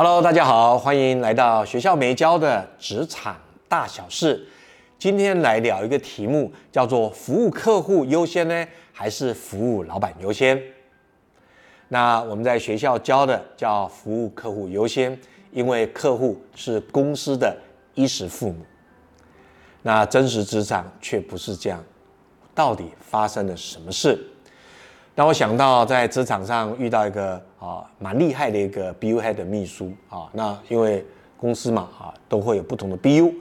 Hello，大家好，欢迎来到学校没教的职场大小事。今天来聊一个题目，叫做服务客户优先呢，还是服务老板优先？那我们在学校教的叫服务客户优先，因为客户是公司的衣食父母。那真实职场却不是这样，到底发生了什么事？让我想到在职场上遇到一个啊蛮厉害的一个 BU head 的秘书啊，那因为公司嘛啊都会有不同的 BU，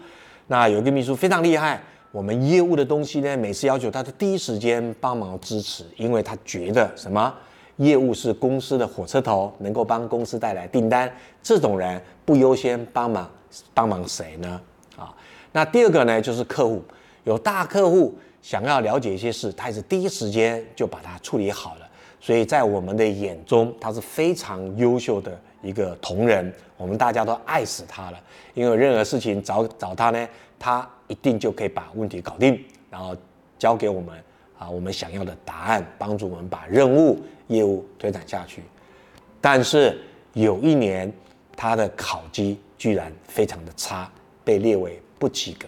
那有一个秘书非常厉害，我们业务的东西呢，每次要求他的第一时间帮忙支持，因为他觉得什么业务是公司的火车头，能够帮公司带来订单，这种人不优先帮忙帮忙谁呢？啊，那第二个呢就是客户，有大客户。想要了解一些事，他也是第一时间就把它处理好了。所以在我们的眼中，他是非常优秀的一个同仁，我们大家都爱死他了。因为任何事情找找他呢，他一定就可以把问题搞定，然后交给我们啊，我们想要的答案，帮助我们把任务业务推展下去。但是有一年，他的考绩居然非常的差，被列为不及格。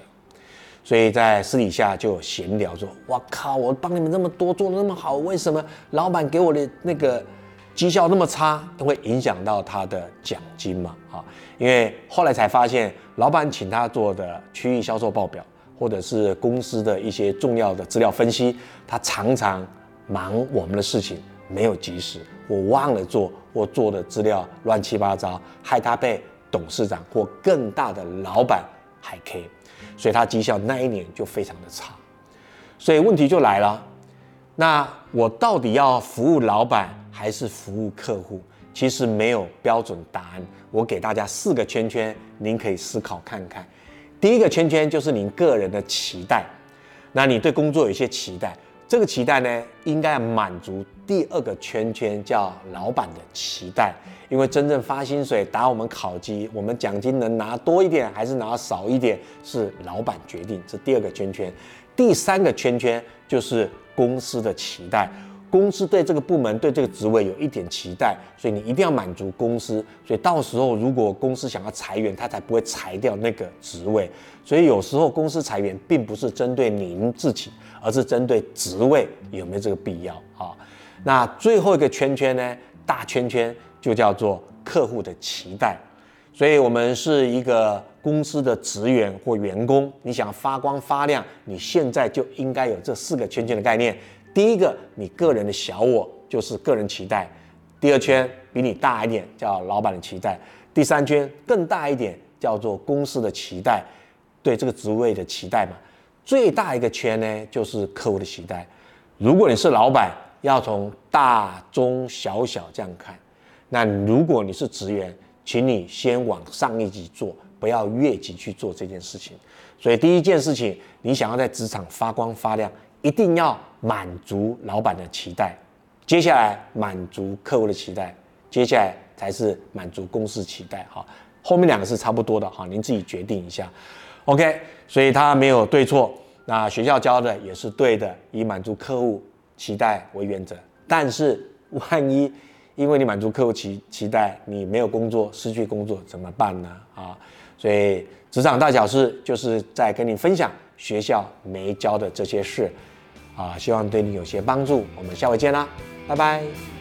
所以在私底下就闲聊说：“我靠，我帮你们那么多，做的那么好，为什么老板给我的那个绩效那么差，都会影响到他的奖金嘛？啊，因为后来才发现，老板请他做的区域销售报表，或者是公司的一些重要的资料分析，他常常忙我们的事情，没有及时，我忘了做，我做的资料乱七八糟，害他被董事长或更大的老板海 K。”所以他绩效那一年就非常的差，所以问题就来了，那我到底要服务老板还是服务客户？其实没有标准答案。我给大家四个圈圈，您可以思考看看。第一个圈圈就是您个人的期待，那你对工作有一些期待。这个期待呢，应该满足第二个圈圈，叫老板的期待。因为真正发薪水、打我们考绩，我们奖金能拿多一点还是拿少一点，是老板决定。这第二个圈圈。第三个圈圈就是公司的期待。公司对这个部门、对这个职位有一点期待，所以你一定要满足公司。所以到时候如果公司想要裁员，他才不会裁掉那个职位。所以有时候公司裁员并不是针对您自己，而是针对职位有没有这个必要啊？那最后一个圈圈呢？大圈圈就叫做客户的期待。所以我们是一个公司的职员或员工，你想发光发亮，你现在就应该有这四个圈圈的概念。第一个，你个人的小我就是个人期待；第二圈比你大一点，叫老板的期待；第三圈更大一点，叫做公司的期待，对这个职位的期待嘛。最大一个圈呢，就是客户的期待。如果你是老板，要从大中小小这样看；那如果你是职员，请你先往上一级做，不要越级去做这件事情。所以第一件事情，你想要在职场发光发亮。一定要满足老板的期待，接下来满足客户的期待，接下来才是满足公司期待。哈，后面两个是差不多的。哈，您自己决定一下。OK，所以他没有对错。那学校教的也是对的，以满足客户期待为原则。但是万一因为你满足客户期期待，你没有工作，失去工作怎么办呢？啊，所以职场大小事就是在跟你分享学校没教的这些事。啊，希望对你有些帮助。我们下回见啦，拜拜。